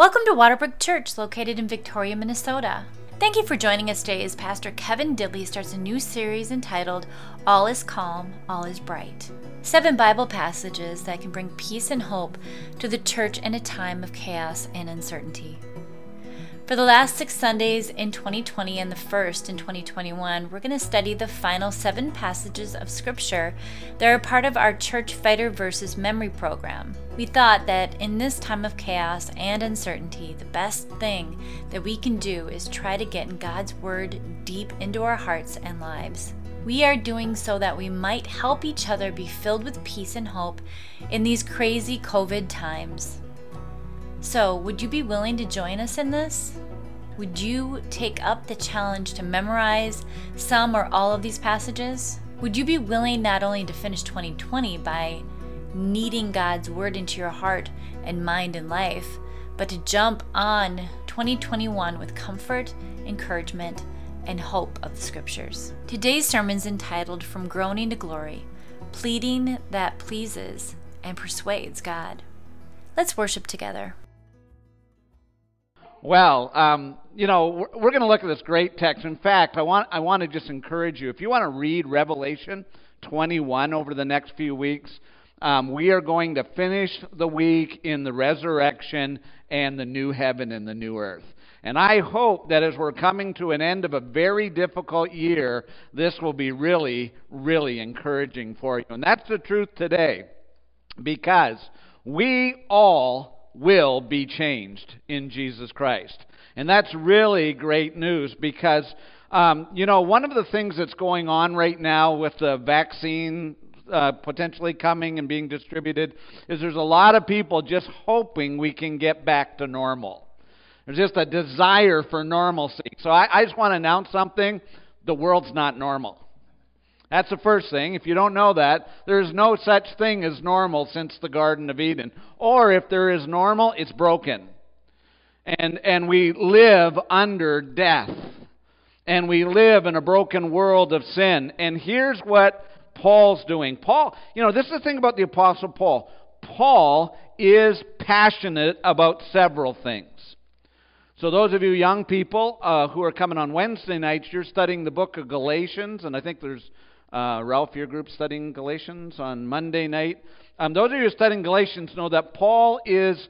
Welcome to Waterbrook Church, located in Victoria, Minnesota. Thank you for joining us today as Pastor Kevin Diddley starts a new series entitled All is Calm, All is Bright. Seven Bible passages that can bring peace and hope to the church in a time of chaos and uncertainty. For the last six Sundays in 2020 and the first in 2021, we're going to study the final seven passages of Scripture that are part of our Church Fighter Verses memory program. We thought that in this time of chaos and uncertainty, the best thing that we can do is try to get God's Word deep into our hearts and lives. We are doing so that we might help each other be filled with peace and hope in these crazy COVID times. So, would you be willing to join us in this? Would you take up the challenge to memorize some or all of these passages? Would you be willing not only to finish 2020 by kneading God's Word into your heart and mind and life, but to jump on 2021 with comfort, encouragement, and hope of the Scriptures? Today's sermon is entitled From Groaning to Glory Pleading That Pleases and Persuades God. Let's worship together. Well, um, you know, we're, we're going to look at this great text. In fact, I want I want to just encourage you. If you want to read Revelation 21 over the next few weeks, um, we are going to finish the week in the resurrection and the new heaven and the new earth. And I hope that as we're coming to an end of a very difficult year, this will be really, really encouraging for you. And that's the truth today, because we all will be changed in Jesus Christ. And that's really great news because, um, you know, one of the things that's going on right now with the vaccine uh, potentially coming and being distributed is there's a lot of people just hoping we can get back to normal. There's just a desire for normalcy. So I, I just want to announce something the world's not normal. That's the first thing. If you don't know that, there's no such thing as normal since the Garden of Eden. Or if there is normal, it's broken. And, and we live under death. And we live in a broken world of sin. And here's what Paul's doing. Paul, you know, this is the thing about the Apostle Paul. Paul is passionate about several things. So, those of you young people uh, who are coming on Wednesday nights, you're studying the book of Galatians, and I think there's uh, Ralph, your group studying Galatians on Monday night. Um, those of you studying Galatians know that Paul is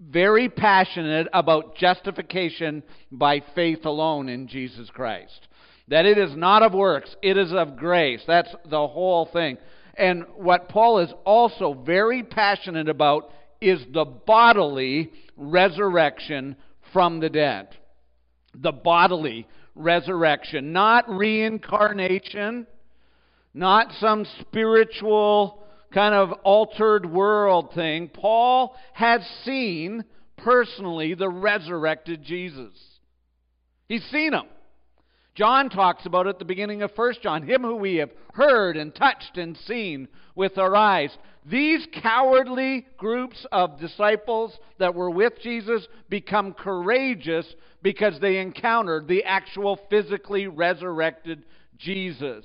very passionate about justification by faith alone in Jesus Christ. That it is not of works, it is of grace. That's the whole thing. And what Paul is also very passionate about is the bodily resurrection from the dead. The bodily resurrection, not reincarnation not some spiritual kind of altered world thing. Paul has seen personally the resurrected Jesus. He's seen him. John talks about at the beginning of 1 John, him who we have heard and touched and seen with our eyes. These cowardly groups of disciples that were with Jesus become courageous because they encountered the actual physically resurrected Jesus.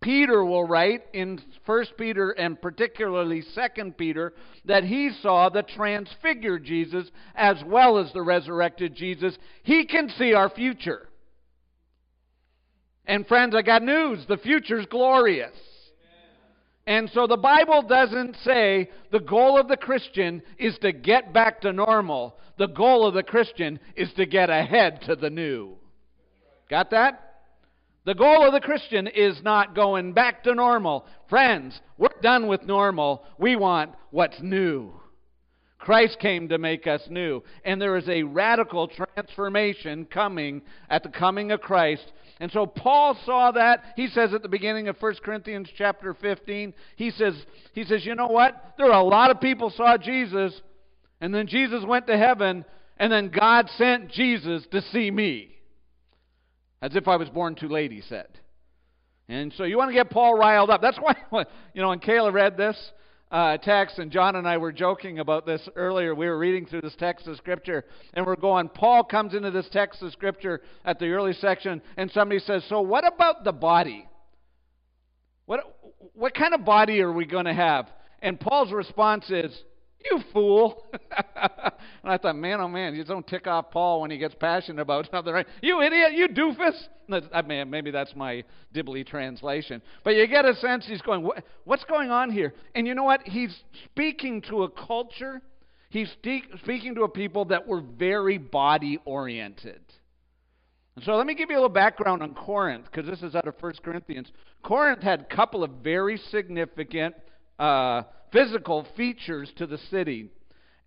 Peter will write in 1 Peter and particularly 2 Peter that he saw the transfigured Jesus as well as the resurrected Jesus. He can see our future. And friends, I got news. The future's glorious. And so the Bible doesn't say the goal of the Christian is to get back to normal. The goal of the Christian is to get ahead to the new. Got that? The goal of the Christian is not going back to normal. Friends, we're done with normal. We want what's new. Christ came to make us new. And there is a radical transformation coming at the coming of Christ. And so Paul saw that. He says at the beginning of 1 Corinthians chapter 15, he says, he says, you know what? There are a lot of people saw Jesus, and then Jesus went to heaven, and then God sent Jesus to see me. As if I was born too late, he said. And so you want to get Paul riled up. That's why, you know, when Kayla read this uh, text, and John and I were joking about this earlier, we were reading through this text of Scripture, and we're going, Paul comes into this text of Scripture at the early section, and somebody says, So what about the body? What, what kind of body are we going to have? And Paul's response is, You fool. and I thought, man, oh man, you don't tick off Paul when he gets passionate about something, right? You idiot, you doofus. I mean, maybe that's my Dibley translation. But you get a sense he's going, what's going on here? And you know what? He's speaking to a culture, he's speaking to a people that were very body oriented. And so let me give you a little background on Corinth, because this is out of 1 Corinthians. Corinth had a couple of very significant uh, physical features to the city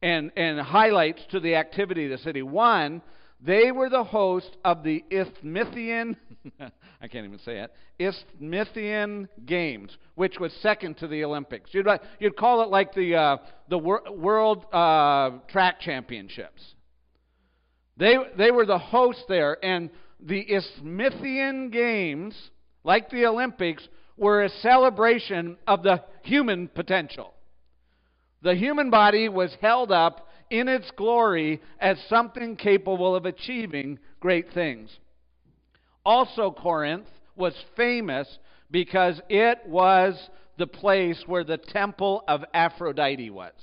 and, and highlights to the activity of the city. One, they were the host of the Isthmian, I can't even say it, Isthmian Games, which was second to the Olympics. You'd, you'd call it like the, uh, the wor- World uh, Track Championships. They, they were the host there, and the Isthmian Games, like the Olympics, were a celebration of the human potential. The human body was held up in its glory as something capable of achieving great things. Also, Corinth was famous because it was the place where the temple of Aphrodite was.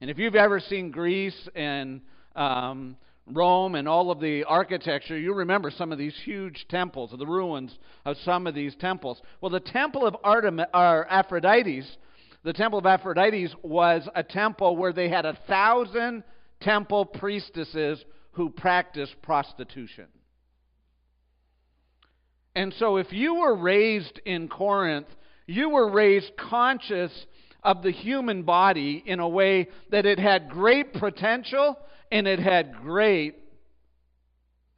And if you've ever seen Greece and um, Rome and all of the architecture, you remember some of these huge temples, the ruins of some of these temples. Well, the temple of Artemis, or Aphrodite's, the temple of Aphrodite's was a temple where they had a thousand temple priestesses who practiced prostitution. And so, if you were raised in Corinth, you were raised conscious of the human body in a way that it had great potential and it had great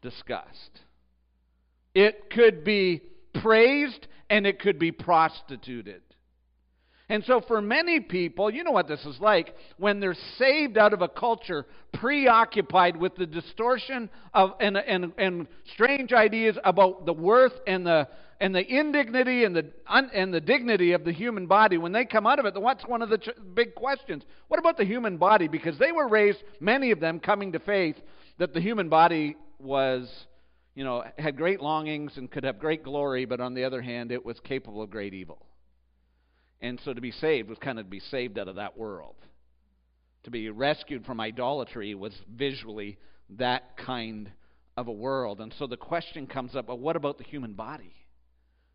disgust. It could be praised and it could be prostituted. And so, for many people, you know what this is like when they're saved out of a culture preoccupied with the distortion of and, and, and strange ideas about the worth and the and the indignity and the and the dignity of the human body. When they come out of it, what's one of the big questions? What about the human body? Because they were raised, many of them coming to faith, that the human body was, you know, had great longings and could have great glory, but on the other hand, it was capable of great evil. And so to be saved was kind of to be saved out of that world. To be rescued from idolatry was visually that kind of a world. And so the question comes up, well, what about the human body?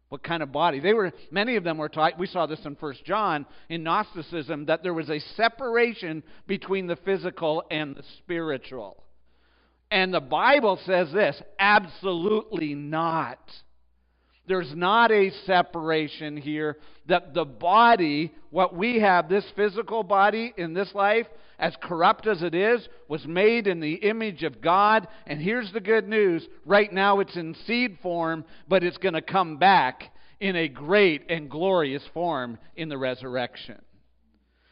What kind of body? They were many of them were taught. We saw this in First John in Gnosticism that there was a separation between the physical and the spiritual. And the Bible says this, absolutely not. There's not a separation here. That the body, what we have, this physical body in this life, as corrupt as it is, was made in the image of God. And here's the good news right now it's in seed form, but it's going to come back in a great and glorious form in the resurrection.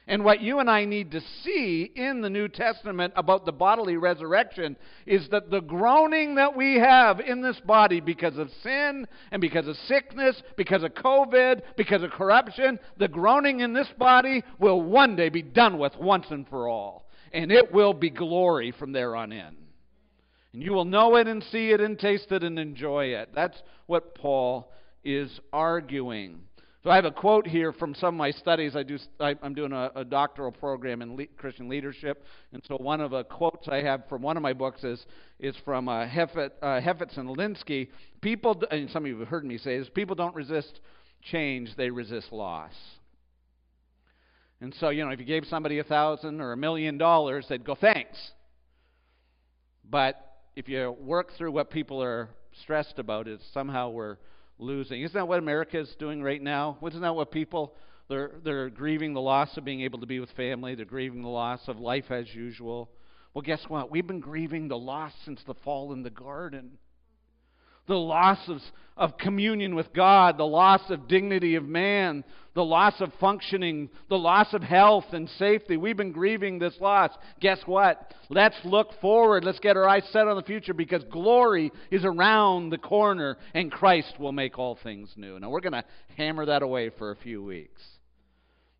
And what you and I need to see in the New Testament about the bodily resurrection is that the groaning that we have in this body because of sin and because of sickness, because of COVID, because of corruption, the groaning in this body will one day be done with once and for all. And it will be glory from there on in. And you will know it and see it and taste it and enjoy it. That's what Paul is arguing. So I have a quote here from some of my studies. I do, I, am doing a, a, doctoral program in le- Christian leadership, and so one of the quotes I have from one of my books is is from uh, Heifetz, uh, and Linsky. People, and some of you have heard me say this: people don't resist change; they resist loss. And so, you know, if you gave somebody a thousand or a million dollars, they'd go, "Thanks." But if you work through what people are stressed about, is somehow we're losing. Isn't that what America is doing right now? Isn't that what people they're they're grieving the loss of being able to be with family. They're grieving the loss of life as usual. Well, guess what? We've been grieving the loss since the fall in the garden the loss of, of communion with God, the loss of dignity of man, the loss of functioning, the loss of health and safety. We've been grieving this loss. Guess what? Let's look forward. Let's get our eyes set on the future because glory is around the corner and Christ will make all things new. Now, we're going to hammer that away for a few weeks.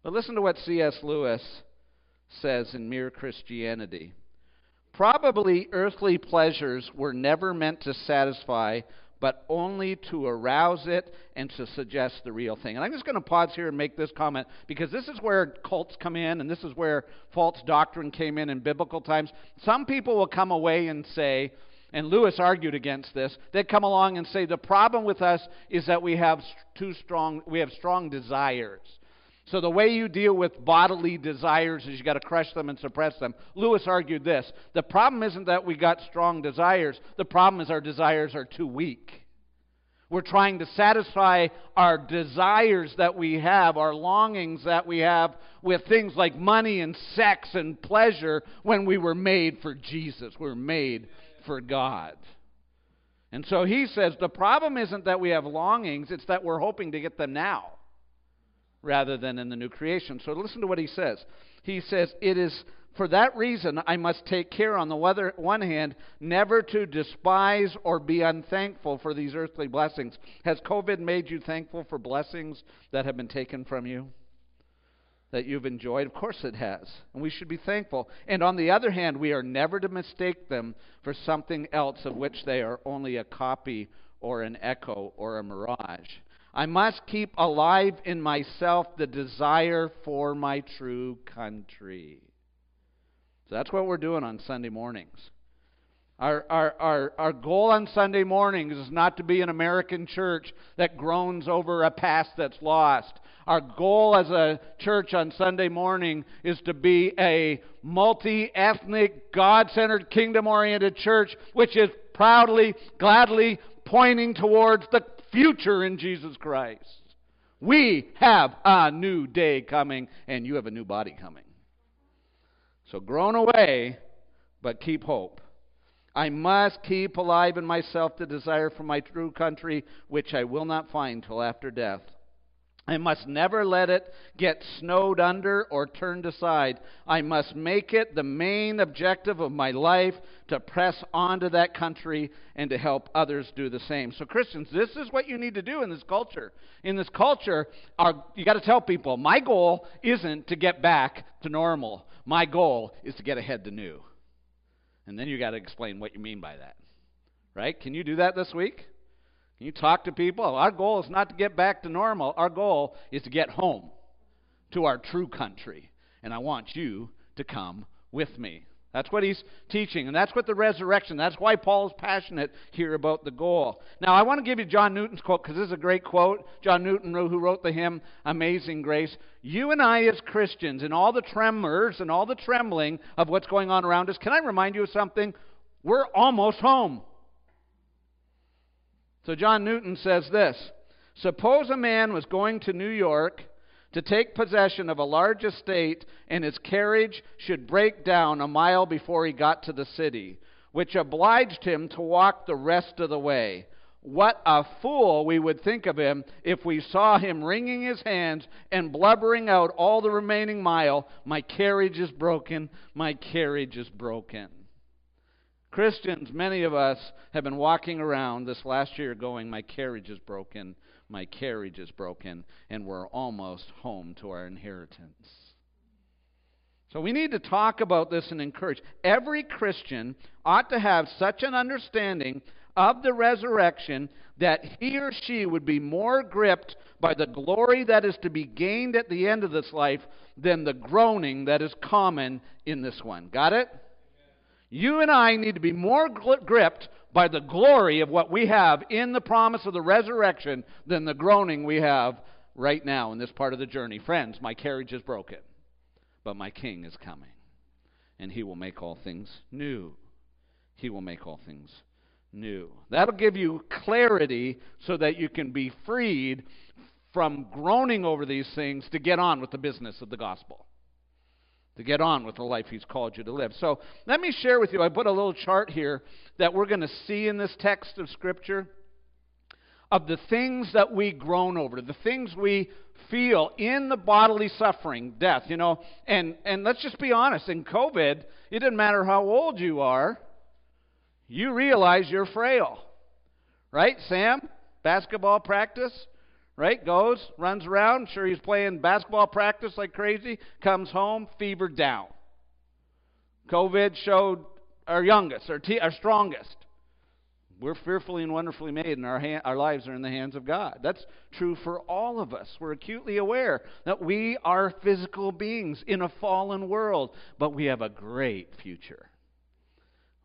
But listen to what C.S. Lewis says in Mere Christianity. Probably earthly pleasures were never meant to satisfy, but only to arouse it and to suggest the real thing. And I'm just going to pause here and make this comment because this is where cults come in and this is where false doctrine came in in biblical times. Some people will come away and say, and Lewis argued against this. They'd come along and say the problem with us is that we have too strong we have strong desires. So the way you deal with bodily desires is you got to crush them and suppress them. Lewis argued this. The problem isn't that we got strong desires. The problem is our desires are too weak. We're trying to satisfy our desires that we have, our longings that we have with things like money and sex and pleasure when we were made for Jesus. We are made for God. And so he says the problem isn't that we have longings, it's that we're hoping to get them now rather than in the new creation. So listen to what he says. He says, It is for that reason I must take care, on the one hand, never to despise or be unthankful for these earthly blessings. Has COVID made you thankful for blessings that have been taken from you? That you've enjoyed? Of course it has. And we should be thankful. And on the other hand, we are never to mistake them for something else of which they are only a copy or an echo or a mirage. I must keep alive in myself the desire for my true country. So that's what we're doing on Sunday mornings. Our, our, our, our goal on Sunday mornings is not to be an American church that groans over a past that's lost. Our goal as a church on Sunday morning is to be a multi ethnic, God centered, kingdom oriented church, which is proudly, gladly pointing towards the future in Jesus Christ. We have a new day coming, and you have a new body coming. So, groan away, but keep hope. I must keep alive in myself the desire for my true country, which I will not find till after death. I must never let it get snowed under or turned aside. I must make it the main objective of my life to press on to that country and to help others do the same. So, Christians, this is what you need to do in this culture. In this culture, our, you got to tell people my goal isn't to get back to normal, my goal is to get ahead to new. And then you got to explain what you mean by that. Right? Can you do that this week? You talk to people. Our goal is not to get back to normal. Our goal is to get home to our true country. And I want you to come with me. That's what he's teaching. And that's what the resurrection, that's why Paul is passionate here about the goal. Now, I want to give you John Newton's quote because this is a great quote. John Newton, who wrote the hymn Amazing Grace. You and I, as Christians, in all the tremors and all the trembling of what's going on around us, can I remind you of something? We're almost home. So John Newton says this Suppose a man was going to New York to take possession of a large estate, and his carriage should break down a mile before he got to the city, which obliged him to walk the rest of the way. What a fool we would think of him if we saw him wringing his hands and blubbering out all the remaining mile, My carriage is broken, my carriage is broken. Christians, many of us have been walking around this last year going, My carriage is broken, my carriage is broken, and we're almost home to our inheritance. So we need to talk about this and encourage. Every Christian ought to have such an understanding of the resurrection that he or she would be more gripped by the glory that is to be gained at the end of this life than the groaning that is common in this one. Got it? You and I need to be more gripped by the glory of what we have in the promise of the resurrection than the groaning we have right now in this part of the journey. Friends, my carriage is broken, but my king is coming, and he will make all things new. He will make all things new. That'll give you clarity so that you can be freed from groaning over these things to get on with the business of the gospel to get on with the life He's called you to live. So let me share with you. I put a little chart here that we're going to see in this text of Scripture of the things that we groan over, the things we feel in the bodily suffering, death, you know. And, and let's just be honest in COVID, it doesn't matter how old you are, you realize you're frail. Right, Sam? Basketball practice? Right? Goes, runs around. Sure, he's playing basketball practice like crazy. Comes home, fever down. COVID showed our youngest, our, t- our strongest. We're fearfully and wonderfully made, and our, ha- our lives are in the hands of God. That's true for all of us. We're acutely aware that we are physical beings in a fallen world, but we have a great future.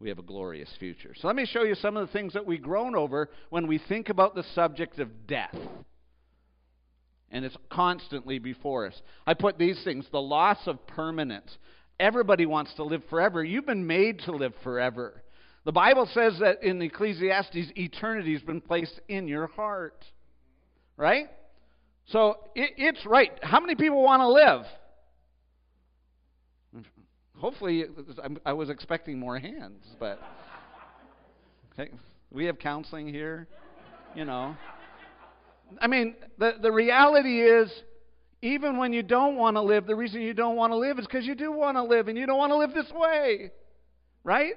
We have a glorious future. So let me show you some of the things that we groan over when we think about the subject of death. And it's constantly before us. I put these things the loss of permanence. Everybody wants to live forever. You've been made to live forever. The Bible says that in Ecclesiastes, eternity has been placed in your heart. Right? So it, it's right. How many people want to live? Hopefully, I was expecting more hands, but okay. we have counseling here, you know. I mean, the, the reality is, even when you don't want to live, the reason you don't want to live is because you do want to live and you don't want to live this way. Right?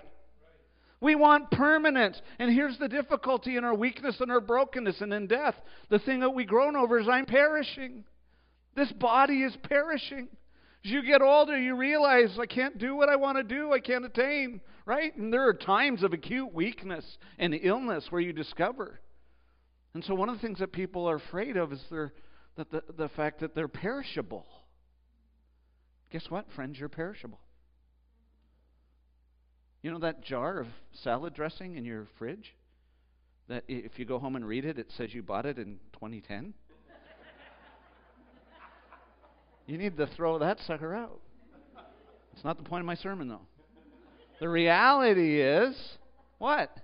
We want permanence. And here's the difficulty in our weakness and our brokenness and in death. The thing that we groan over is I'm perishing. This body is perishing. As you get older, you realize I can't do what I want to do, I can't attain, right? And there are times of acute weakness and illness where you discover. And so, one of the things that people are afraid of is their, that the, the fact that they're perishable. Guess what, friends? You're perishable. You know that jar of salad dressing in your fridge? That if you go home and read it, it says you bought it in 2010? you need to throw that sucker out. It's not the point of my sermon, though. The reality is what?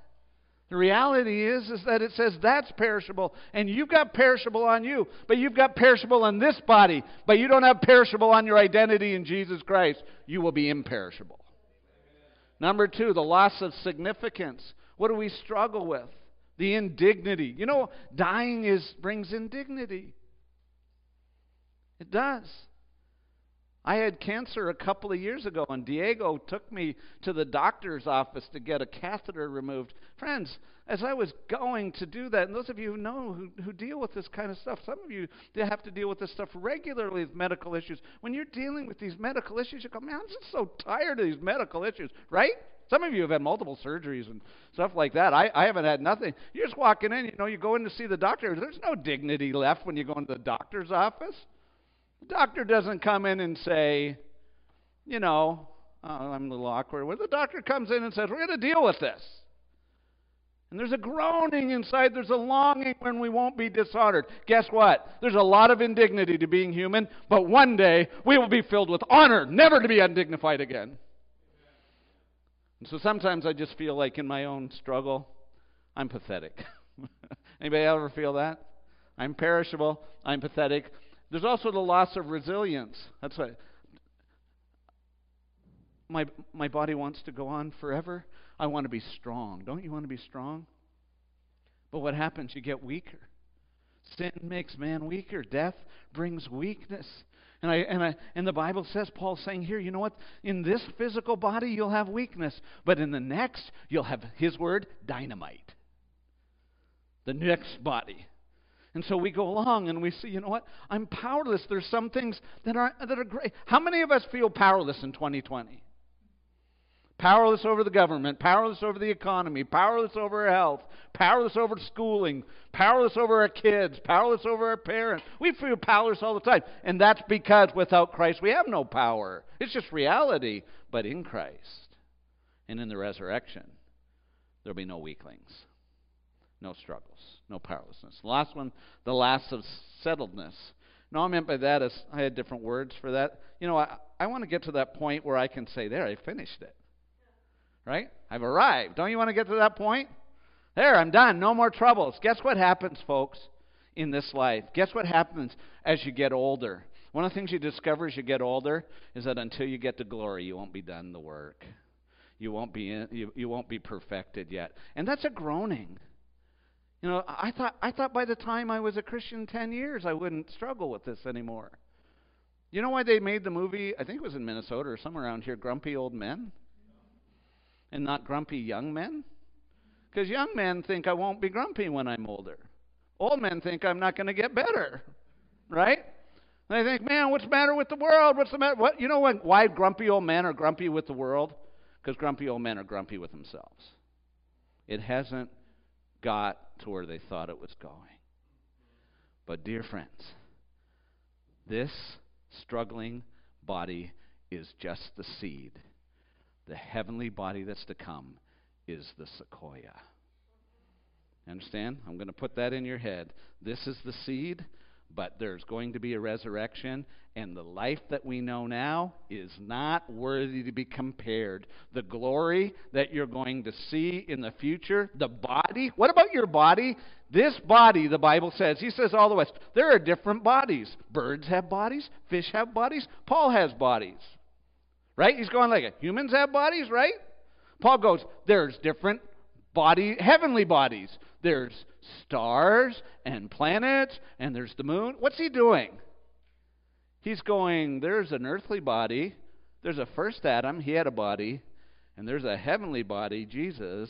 The reality is is that it says that's perishable and you've got perishable on you, but you've got perishable on this body, but you don't have perishable on your identity in Jesus Christ. You will be imperishable. Number two, the loss of significance. What do we struggle with? The indignity. You know, dying is brings indignity. It does. I had cancer a couple of years ago, and Diego took me to the doctor's office to get a catheter removed. Friends, as I was going to do that, and those of you who know who, who deal with this kind of stuff, some of you have to deal with this stuff regularly with medical issues. When you're dealing with these medical issues, you go, man, I'm just so tired of these medical issues, right? Some of you have had multiple surgeries and stuff like that. I, I haven't had nothing. You're just walking in, you know, you go in to see the doctor. There's no dignity left when you go into the doctor's office. The doctor doesn't come in and say, you know, oh, I'm a little awkward. Well, the doctor comes in and says, we're going to deal with this. And there's a groaning inside, there's a longing when we won't be dishonored. Guess what? There's a lot of indignity to being human, but one day we will be filled with honor, never to be undignified again. And so sometimes I just feel like in my own struggle, I'm pathetic. Anybody ever feel that? I'm perishable, I'm pathetic. There's also the loss of resilience. That's what my my body wants to go on forever. I want to be strong. Don't you want to be strong? But what happens? You get weaker. Sin makes man weaker. Death brings weakness. And I and I and the Bible says Paul's saying here, you know what? In this physical body you'll have weakness, but in the next you'll have his word dynamite. The next body. And so we go along and we see, you know what? I'm powerless. There's some things that are that are great. How many of us feel powerless in 2020? Powerless over the government, powerless over the economy, powerless over our health, powerless over schooling, powerless over our kids, powerless over our parents. We feel powerless all the time. And that's because without Christ we have no power. It's just reality. But in Christ and in the resurrection, there'll be no weaklings, no struggles, no powerlessness. The last one, the last of settledness. Now, I meant by that is I had different words for that. You know, I, I want to get to that point where I can say, there, I finished it right? I've arrived. Don't you want to get to that point? There, I'm done. No more troubles. Guess what happens, folks, in this life? Guess what happens as you get older? One of the things you discover as you get older is that until you get to glory, you won't be done the work. You won't be in, you, you won't be perfected yet. And that's a groaning. You know, I thought I thought by the time I was a Christian 10 years I wouldn't struggle with this anymore. You know why they made the movie? I think it was in Minnesota or somewhere around here, Grumpy Old Men and not grumpy young men? Because young men think I won't be grumpy when I'm older. Old men think I'm not going to get better, right? They think, man, what's the matter with the world? What's the matter? What you know why grumpy old men are grumpy with the world? Because grumpy old men are grumpy with themselves. It hasn't got to where they thought it was going. But, dear friends, this struggling body is just the seed. The heavenly body that's to come is the sequoia. Understand? I'm going to put that in your head. This is the seed, but there's going to be a resurrection, and the life that we know now is not worthy to be compared. The glory that you're going to see in the future, the body, what about your body? This body, the Bible says, he says all the way, there are different bodies. Birds have bodies, fish have bodies, Paul has bodies. Right? He's going like. Humans have bodies, right? Paul goes, there's different body, heavenly bodies. There's stars and planets, and there's the moon. What's he doing? He's going, there's an earthly body, there's a first Adam, he had a body, and there's a heavenly body, Jesus,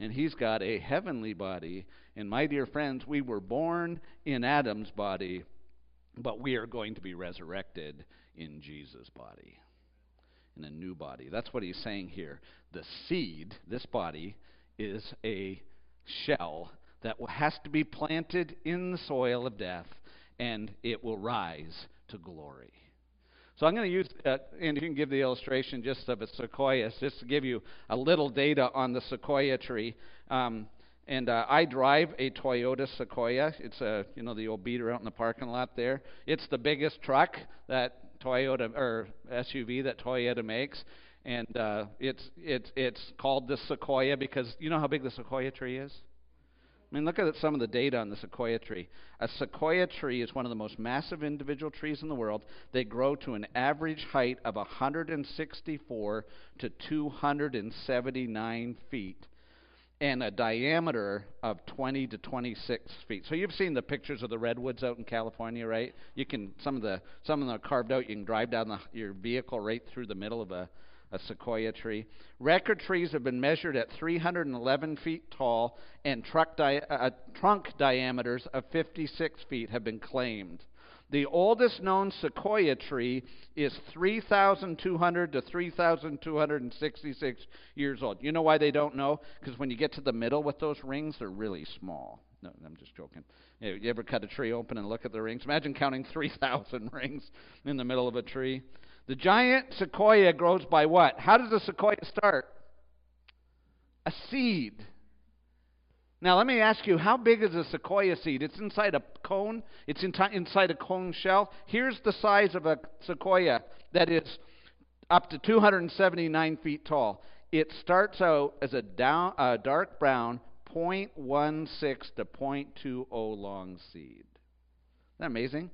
and he's got a heavenly body. And my dear friends, we were born in Adam's body, but we are going to be resurrected in Jesus' body, in a new body. That's what he's saying here. The seed, this body, is a shell that has to be planted in the soil of death, and it will rise to glory. So I'm going to use, uh, and you can give the illustration just of a sequoia, just to give you a little data on the sequoia tree. Um, and uh, I drive a Toyota Sequoia. It's a, you know, the old beater out in the parking lot there. It's the biggest truck that Toyota or SUV that Toyota makes, and uh, it's it's it's called the Sequoia because you know how big the Sequoia tree is. I mean, look at some of the data on the sequoia tree. A sequoia tree is one of the most massive individual trees in the world. They grow to an average height of 164 to 279 feet and a diameter of 20 to 26 feet. So you've seen the pictures of the redwoods out in California, right? You can some of the some of them are carved out. You can drive down the, your vehicle right through the middle of a a sequoia tree. Record trees have been measured at 311 feet tall, and di- uh, trunk diameters of 56 feet have been claimed. The oldest known sequoia tree is 3,200 to 3,266 years old. You know why they don't know? Because when you get to the middle with those rings, they're really small. No, I'm just joking. You ever cut a tree open and look at the rings? Imagine counting 3,000 rings in the middle of a tree. The giant sequoia grows by what? How does a sequoia start? A seed. Now, let me ask you, how big is a sequoia seed? It's inside a cone, it's inside a cone shell. Here's the size of a sequoia that is up to 279 feet tall. It starts out as a, down, dark brown, 0.16 to 0.20 long seed. Isn't that amazing?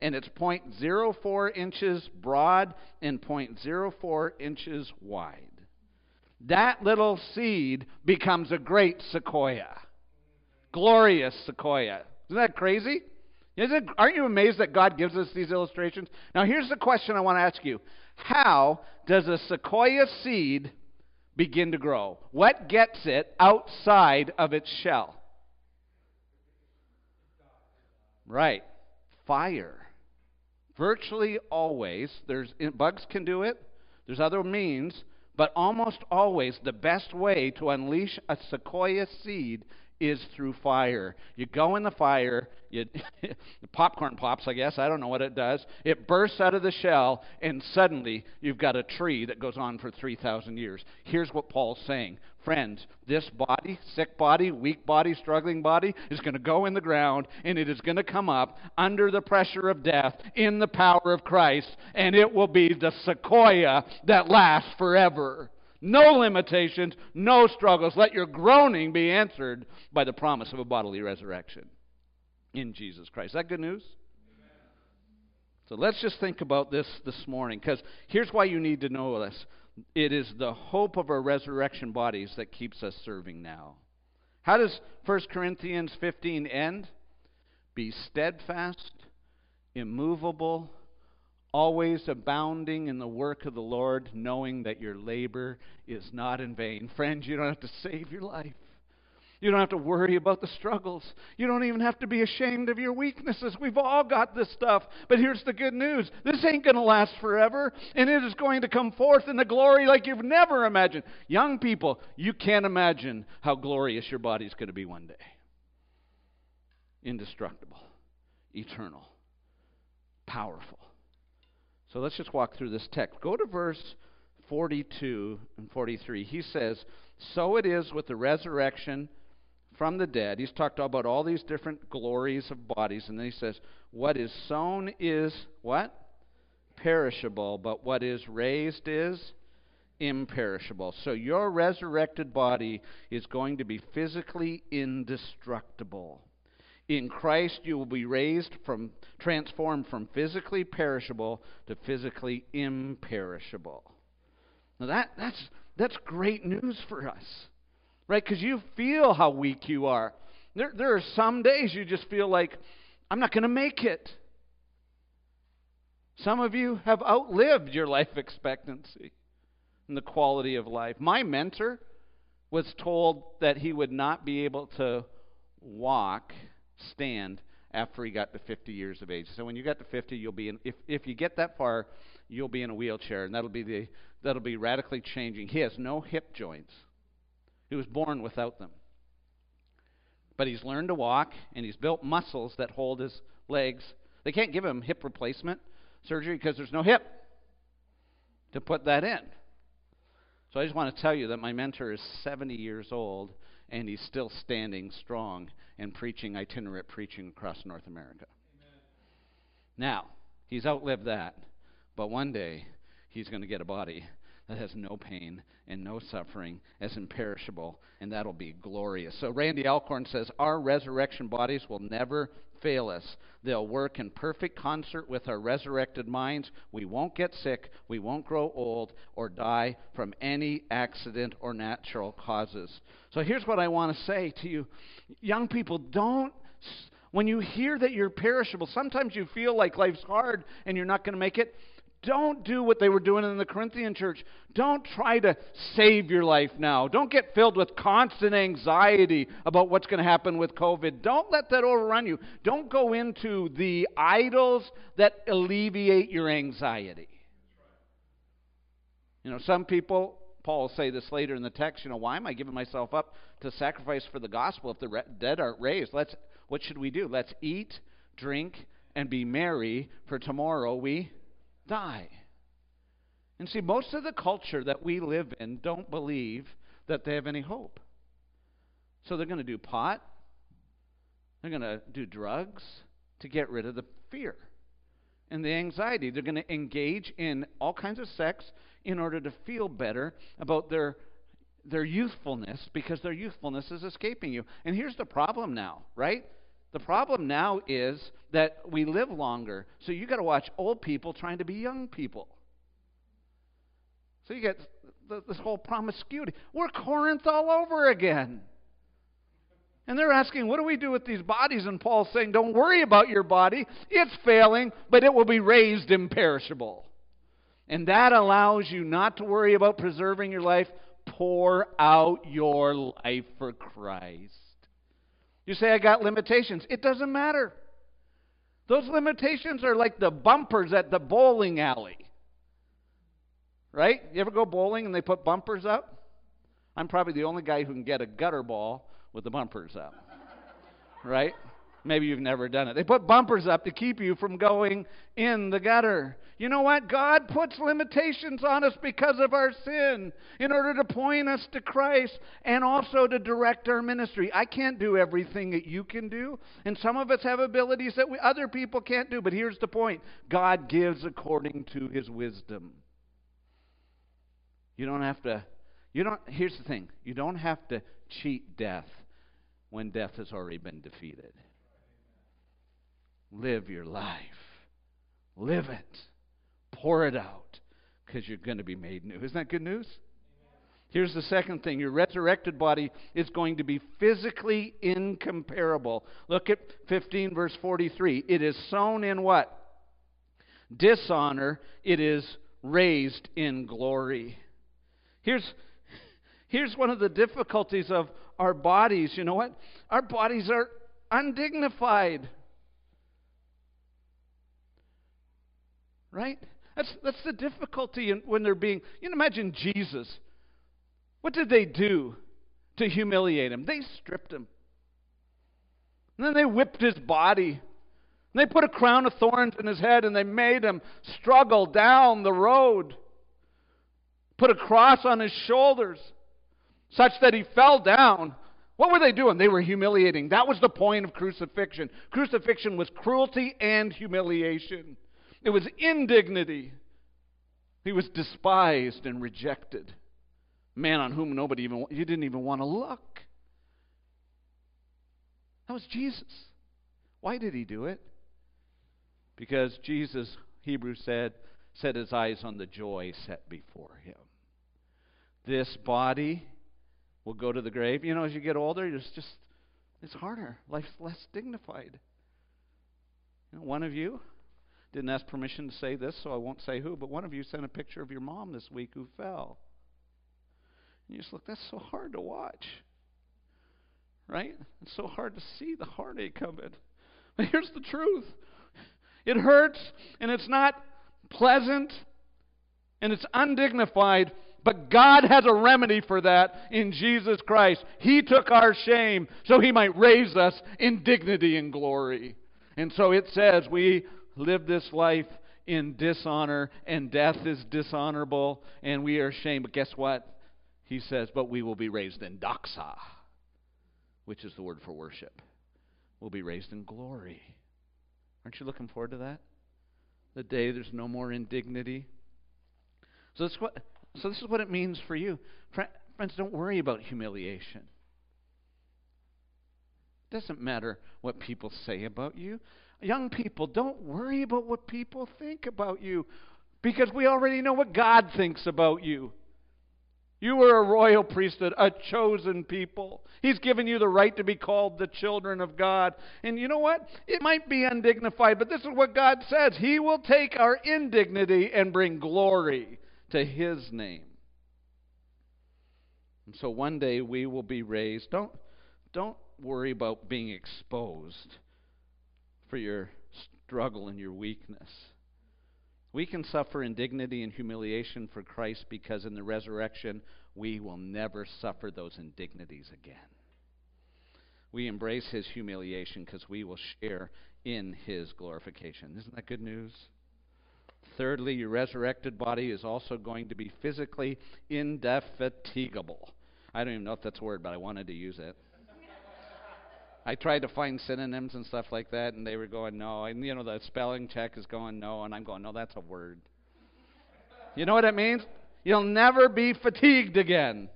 And it's 0.04 inches broad and 0.04 inches wide. That little seed becomes a great sequoia. Glorious sequoia. Isn't that crazy? It, aren't you amazed that God gives us these illustrations? Now, here's the question I want to ask you How does a sequoia seed begin to grow? What gets it outside of its shell? Right. Fire. Virtually always, there's bugs can do it. There's other means, but almost always the best way to unleash a sequoia seed is through fire. You go in the fire, you, popcorn pops, I guess. I don't know what it does. It bursts out of the shell, and suddenly you've got a tree that goes on for 3,000 years. Here's what Paul's saying Friends, this body, sick body, weak body, struggling body, is going to go in the ground, and it is going to come up under the pressure of death in the power of Christ, and it will be the sequoia that lasts forever. No limitations, no struggles. Let your groaning be answered by the promise of a bodily resurrection in Jesus Christ. Is that good news? So let's just think about this this morning because here's why you need to know this. It is the hope of our resurrection bodies that keeps us serving now. How does 1 Corinthians 15 end? Be steadfast, immovable, always abounding in the work of the Lord, knowing that your labor is not in vain. Friends, you don't have to save your life. You don't have to worry about the struggles. You don't even have to be ashamed of your weaknesses. We've all got this stuff. But here's the good news this ain't going to last forever, and it is going to come forth in the glory like you've never imagined. Young people, you can't imagine how glorious your body's going to be one day. Indestructible, eternal, powerful. So let's just walk through this text. Go to verse 42 and 43. He says, So it is with the resurrection from the dead. He's talked about all these different glories of bodies, and then he says, What is sown is what? Perishable, but what is raised is imperishable. So your resurrected body is going to be physically indestructible. In Christ you will be raised from transformed from physically perishable to physically imperishable. Now that that's that's great news for us right? Because you feel how weak you are. There, there are some days you just feel like, I'm not going to make it. Some of you have outlived your life expectancy and the quality of life. My mentor was told that he would not be able to walk, stand, after he got to 50 years of age. So when you get to 50, you'll be in, if, if you get that far, you'll be in a wheelchair, and that'll be, the, that'll be radically changing. He has no hip joints. He was born without them. But he's learned to walk, and he's built muscles that hold his legs. They can't give him hip replacement surgery because there's no hip to put that in. So I just want to tell you that my mentor is 70 years old, and he's still standing strong and preaching itinerant preaching across North America. Amen. Now, he's outlived that, but one day he's going to get a body that has no pain and no suffering, as imperishable, and that'll be glorious. So Randy Alcorn says, Our resurrection bodies will never fail us. They'll work in perfect concert with our resurrected minds. We won't get sick, we won't grow old, or die from any accident or natural causes. So here's what I want to say to you young people don't. When you hear that you're perishable, sometimes you feel like life's hard and you're not going to make it. Don't do what they were doing in the Corinthian church. Don't try to save your life now. Don't get filled with constant anxiety about what's going to happen with COVID. Don't let that overrun you. Don't go into the idols that alleviate your anxiety. You know, some people, Paul will say this later in the text, you know, why am I giving myself up to sacrifice for the gospel if the dead aren't raised? Let's what should we do? Let's eat, drink, and be merry, for tomorrow we die. And see, most of the culture that we live in don't believe that they have any hope. So they're going to do pot, they're going to do drugs to get rid of the fear and the anxiety. They're going to engage in all kinds of sex in order to feel better about their their youthfulness because their youthfulness is escaping you. And here's the problem now, right? The problem now is that we live longer. So you got to watch old people trying to be young people. So you get this whole promiscuity. We're Corinth all over again. And they're asking, what do we do with these bodies? And Paul's saying, don't worry about your body. It's failing, but it will be raised imperishable. And that allows you not to worry about preserving your life. Pour out your life for Christ. You say, I got limitations. It doesn't matter. Those limitations are like the bumpers at the bowling alley. Right? You ever go bowling and they put bumpers up? I'm probably the only guy who can get a gutter ball with the bumpers up. right? Maybe you've never done it. They put bumpers up to keep you from going in the gutter. You know what? God puts limitations on us because of our sin in order to point us to Christ and also to direct our ministry. I can't do everything that you can do, and some of us have abilities that we, other people can't do. But here's the point God gives according to his wisdom. You don't have to, you don't, here's the thing you don't have to cheat death when death has already been defeated. Live your life. Live it. Pour it out because you're going to be made new. Isn't that good news? Here's the second thing your resurrected body is going to be physically incomparable. Look at 15, verse 43. It is sown in what? Dishonor. It is raised in glory. Here's, Here's one of the difficulties of our bodies. You know what? Our bodies are undignified. Right? That's, that's the difficulty in, when they're being. You know, imagine Jesus. What did they do to humiliate him? They stripped him. And then they whipped his body. And they put a crown of thorns in his head and they made him struggle down the road. Put a cross on his shoulders such that he fell down. What were they doing? They were humiliating. That was the point of crucifixion. Crucifixion was cruelty and humiliation, it was indignity. He was despised and rejected. Man on whom nobody even you didn't even want to look. That was Jesus. Why did he do it? Because Jesus, Hebrews said, set his eyes on the joy set before him. This body will go to the grave. You know, as you get older, it's just it's harder. Life's less dignified. You know, one of you didn't ask permission to say this, so I won't say who, but one of you sent a picture of your mom this week who fell. And you just look, that's so hard to watch. Right? It's so hard to see the heartache of it. But here's the truth it hurts, and it's not pleasant, and it's undignified, but God has a remedy for that in Jesus Christ. He took our shame so He might raise us in dignity and glory. And so it says we live this life in dishonor, and death is dishonorable, and we are ashamed. But guess what? He says, but we will be raised in doxa, which is the word for worship. We'll be raised in glory. Aren't you looking forward to that? The day there's no more indignity. So this, what, so this is what it means for you. Friends, don't worry about humiliation. It doesn't matter what people say about you. Young people, don't worry about what people think about you because we already know what God thinks about you. You are a royal priesthood, a chosen people. He's given you the right to be called the children of God. And you know what? It might be undignified, but this is what God says He will take our indignity and bring glory to His name. And so one day we will be raised. Don't, don't worry about being exposed for your struggle and your weakness. We can suffer indignity and humiliation for Christ because in the resurrection we will never suffer those indignities again. We embrace his humiliation because we will share in his glorification. Isn't that good news? Thirdly, your resurrected body is also going to be physically indefatigable. I don't even know if that's a word, but I wanted to use it. I tried to find synonyms and stuff like that, and they were going no. And you know the spelling check is going no, and I'm going no. That's a word. You know what it means? You'll never be fatigued again.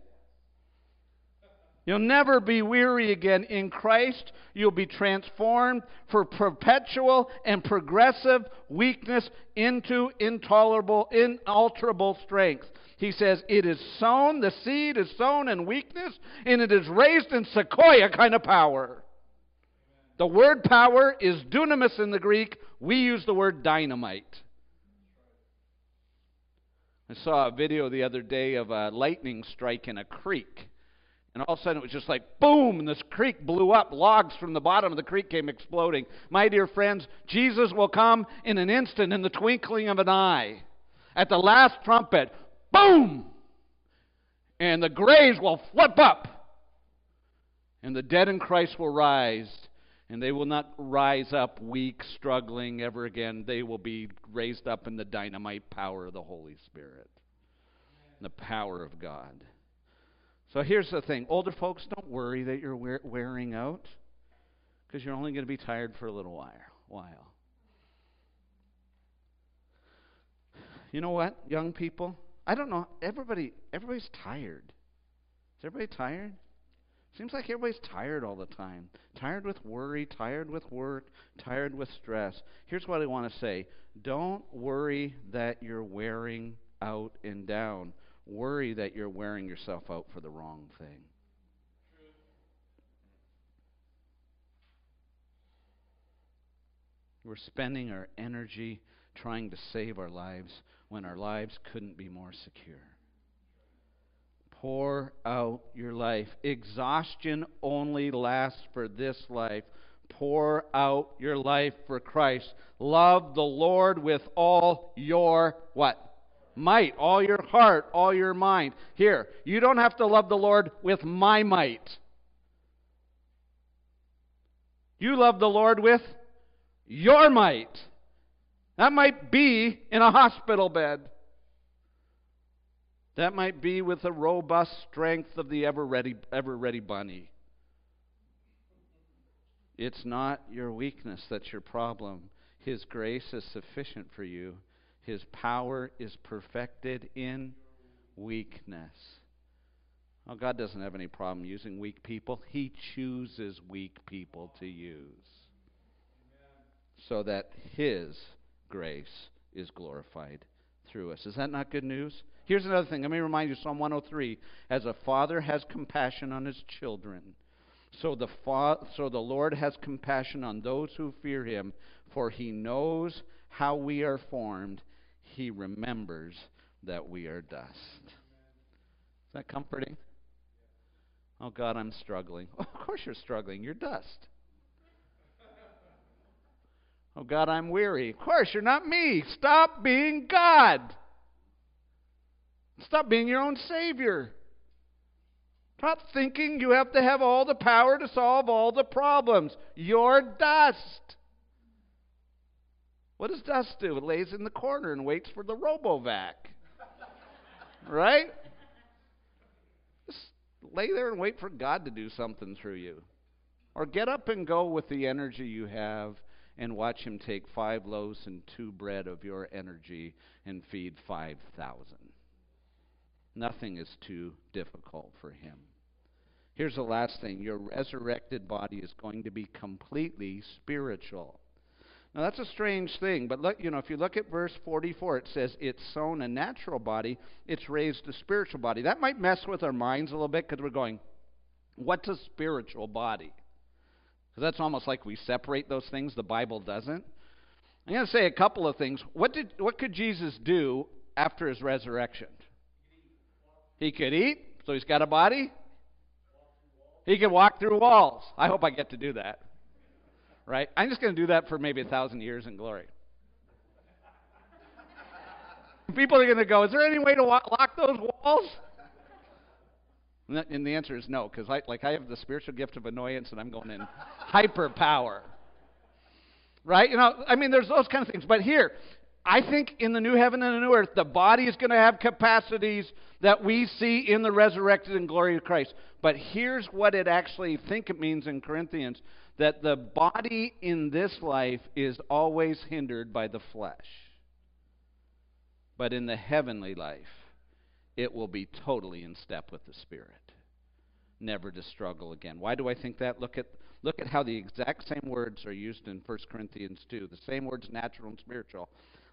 You'll never be weary again. In Christ, you'll be transformed for perpetual and progressive weakness into intolerable, inalterable strength. He says, It is sown, the seed is sown in weakness, and it is raised in sequoia kind of power. The word power is dunamis in the Greek. We use the word dynamite. I saw a video the other day of a lightning strike in a creek. And all of a sudden it was just like boom, and this creek blew up. Logs from the bottom of the creek came exploding. My dear friends, Jesus will come in an instant, in the twinkling of an eye. At the last trumpet, boom! And the graves will flip up. And the dead in Christ will rise and they will not rise up weak, struggling ever again. They will be raised up in the dynamite power of the Holy Spirit, the power of God. So here's the thing older folks, don't worry that you're wearing out because you're only going to be tired for a little while. You know what, young people? I don't know. Everybody, everybody's tired. Is everybody tired? Seems like everybody's tired all the time. Tired with worry, tired with work, tired with stress. Here's what I want to say don't worry that you're wearing out and down. Worry that you're wearing yourself out for the wrong thing. We're spending our energy trying to save our lives when our lives couldn't be more secure. Pour out your life. Exhaustion only lasts for this life. Pour out your life for Christ. Love the Lord with all your what? Might, all your heart, all your mind. Here, you don't have to love the Lord with my might. You love the Lord with your might. That might be in a hospital bed. That might be with the robust strength of the ever ready, ever ready bunny. It's not your weakness that's your problem. His grace is sufficient for you. His power is perfected in weakness. Well, God doesn't have any problem using weak people. He chooses weak people to use so that His grace is glorified through us. Is that not good news? Here's another thing. Let me remind you Psalm 103 As a father has compassion on his children, so the, fa- so the Lord has compassion on those who fear him, for he knows how we are formed. He remembers that we are dust. Is that comforting? Oh, God, I'm struggling. Oh, of course you're struggling. You're dust. Oh, God, I'm weary. Of course, you're not me. Stop being God. Stop being your own Savior. Stop thinking you have to have all the power to solve all the problems. You're dust. What does dust do? It lays in the corner and waits for the RoboVac. right? Just lay there and wait for God to do something through you. Or get up and go with the energy you have and watch Him take five loaves and two bread of your energy and feed 5,000. Nothing is too difficult for him. Here's the last thing your resurrected body is going to be completely spiritual. Now that's a strange thing, but look, you know, if you look at verse 44, it says it's sown a natural body, it's raised a spiritual body. That might mess with our minds a little bit because we're going, what's a spiritual body? Because that's almost like we separate those things. The Bible doesn't. I'm going to say a couple of things. What did what could Jesus do after his resurrection? He could eat, so he's got a body. He can walk through walls. I hope I get to do that. Right? I'm just going to do that for maybe a thousand years in glory. People are going to go, is there any way to lock those walls? And the answer is no, because I, like I have the spiritual gift of annoyance, and I'm going in hyper power. Right? You know, I mean, there's those kind of things. But here, I think in the new heaven and the new earth, the body is going to have capacities that we see in the resurrected and glory of Christ. But here's what it actually think it means in Corinthians that the body in this life is always hindered by the flesh. But in the heavenly life, it will be totally in step with the Spirit. Never to struggle again. Why do I think that? Look at look at how the exact same words are used in 1 Corinthians 2. The same words, natural and spiritual.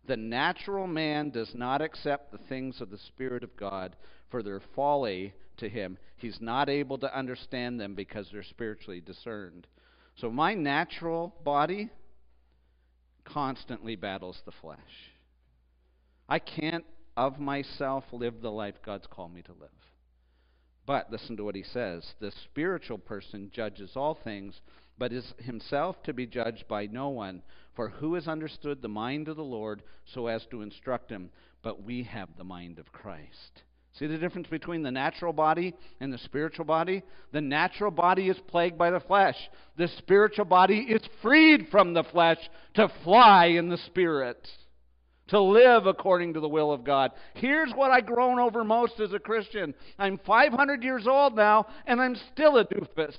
The natural man does not accept the things of the Spirit of God, for their folly to him. He's not able to understand them because they're spiritually discerned. So my natural body constantly battles the flesh. I can't of myself live the life God's called me to live. But listen to what he says the spiritual person judges all things, but is himself to be judged by no one. For who has understood the mind of the Lord so as to instruct him? But we have the mind of Christ. See the difference between the natural body and the spiritual body? The natural body is plagued by the flesh. The spiritual body is freed from the flesh to fly in the spirit to live according to the will of God. Here's what I groan over most as a Christian. I'm 500 years old now, and I'm still a doofus.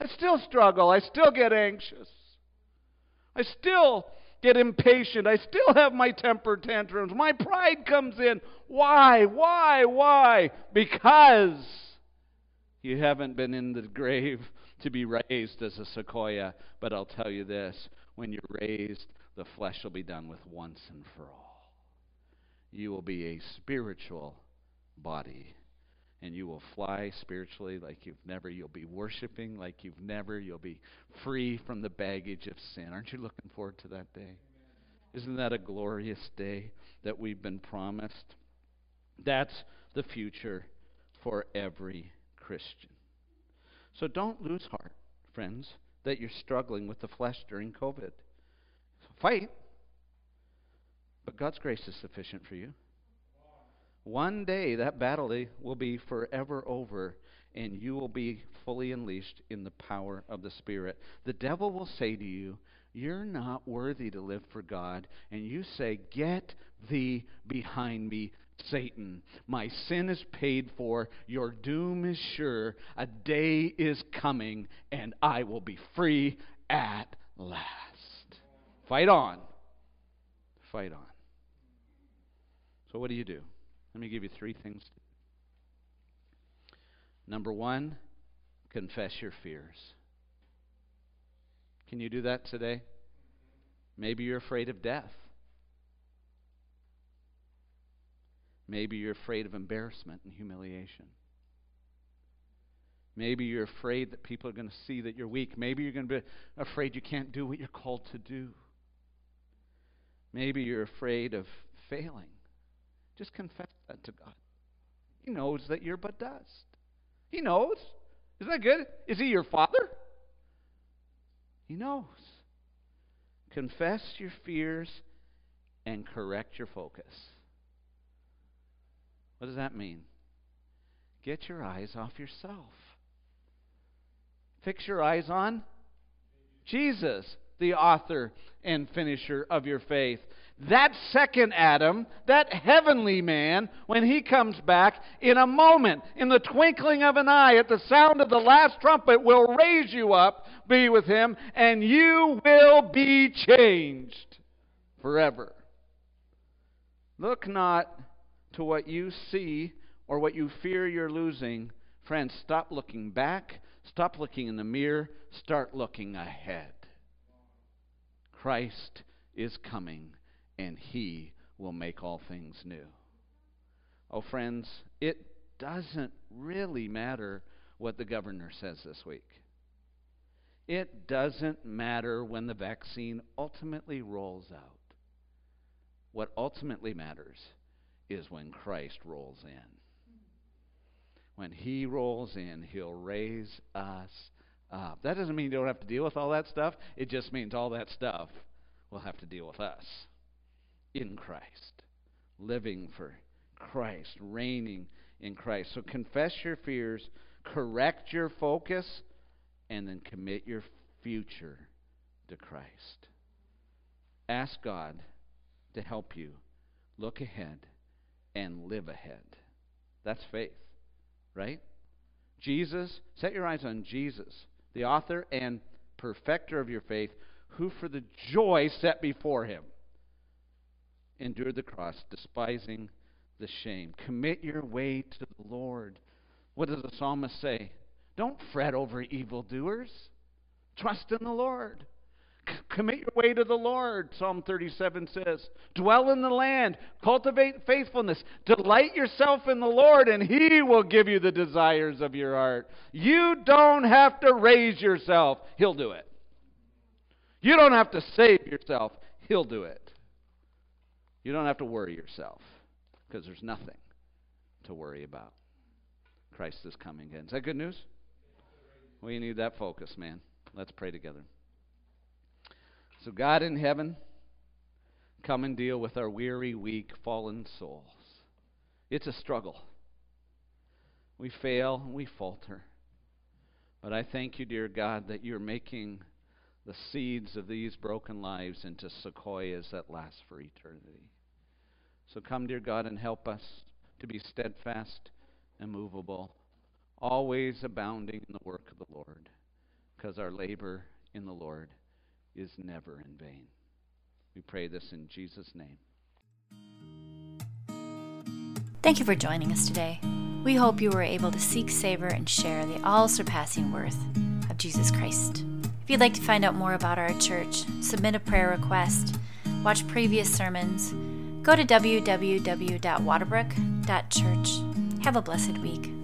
I still struggle. I still get anxious. I still get impatient. I still have my temper tantrums. My pride comes in. Why? Why? Why? Because you haven't been in the grave to be raised as a sequoia. But I'll tell you this when you're raised, the flesh will be done with once and for all. You will be a spiritual body. And you will fly spiritually like you've never. You'll be worshiping like you've never. You'll be free from the baggage of sin. Aren't you looking forward to that day? Isn't that a glorious day that we've been promised? That's the future for every Christian. So don't lose heart, friends, that you're struggling with the flesh during COVID. Fight, but God's grace is sufficient for you. One day that battle will be forever over, and you will be fully unleashed in the power of the Spirit. The devil will say to you, You're not worthy to live for God. And you say, Get thee behind me, Satan. My sin is paid for. Your doom is sure. A day is coming, and I will be free at last. Fight on. Fight on. So, what do you do? Let me give you three things. Number one, confess your fears. Can you do that today? Maybe you're afraid of death. Maybe you're afraid of embarrassment and humiliation. Maybe you're afraid that people are going to see that you're weak. Maybe you're going to be afraid you can't do what you're called to do. Maybe you're afraid of failing. Just confess that to God. He knows that you're but dust. He knows. Isn't that good? Is He your Father? He knows. Confess your fears and correct your focus. What does that mean? Get your eyes off yourself. Fix your eyes on Jesus, the author and finisher of your faith. That second Adam, that heavenly man, when he comes back, in a moment, in the twinkling of an eye, at the sound of the last trumpet, will raise you up, be with him, and you will be changed forever. Look not to what you see or what you fear you're losing. Friends, stop looking back, stop looking in the mirror, start looking ahead. Christ is coming and he will make all things new. Oh, friends, it doesn't really matter what the governor says this week. It doesn't matter when the vaccine ultimately rolls out. What ultimately matters is when Christ rolls in. When he rolls in, he'll raise us up. That doesn't mean you don't have to deal with all that stuff. It just means all that stuff will have to deal with us in Christ, living for Christ, reigning in Christ. So confess your fears, correct your focus, and then commit your future to Christ. Ask God to help you look ahead and live ahead. That's faith, right? Jesus, set your eyes on Jesus, the author and perfecter of your faith, who for the joy set before him endured the cross, despising the shame. Commit your way to the Lord. What does the psalmist say? Don't fret over evildoers. Trust in the Lord. C- commit your way to the Lord, Psalm 37 says. Dwell in the land, cultivate faithfulness, delight yourself in the Lord, and He will give you the desires of your heart. You don't have to raise yourself, He'll do it. You don't have to save yourself, He'll do it. You don't have to worry yourself because there's nothing to worry about. Christ is coming again. Is that good news? We need that focus, man. Let's pray together. So, God in heaven, come and deal with our weary, weak, fallen souls. It's a struggle. We fail, we falter. But I thank you, dear God, that you're making the seeds of these broken lives into sequoias that last for eternity. So come, dear God, and help us to be steadfast and movable, always abounding in the work of the Lord, because our labor in the Lord is never in vain. We pray this in Jesus' name. Thank you for joining us today. We hope you were able to seek, savor, and share the all surpassing worth of Jesus Christ. If you'd like to find out more about our church, submit a prayer request, watch previous sermons, go to www.waterbrook.church. Have a blessed week.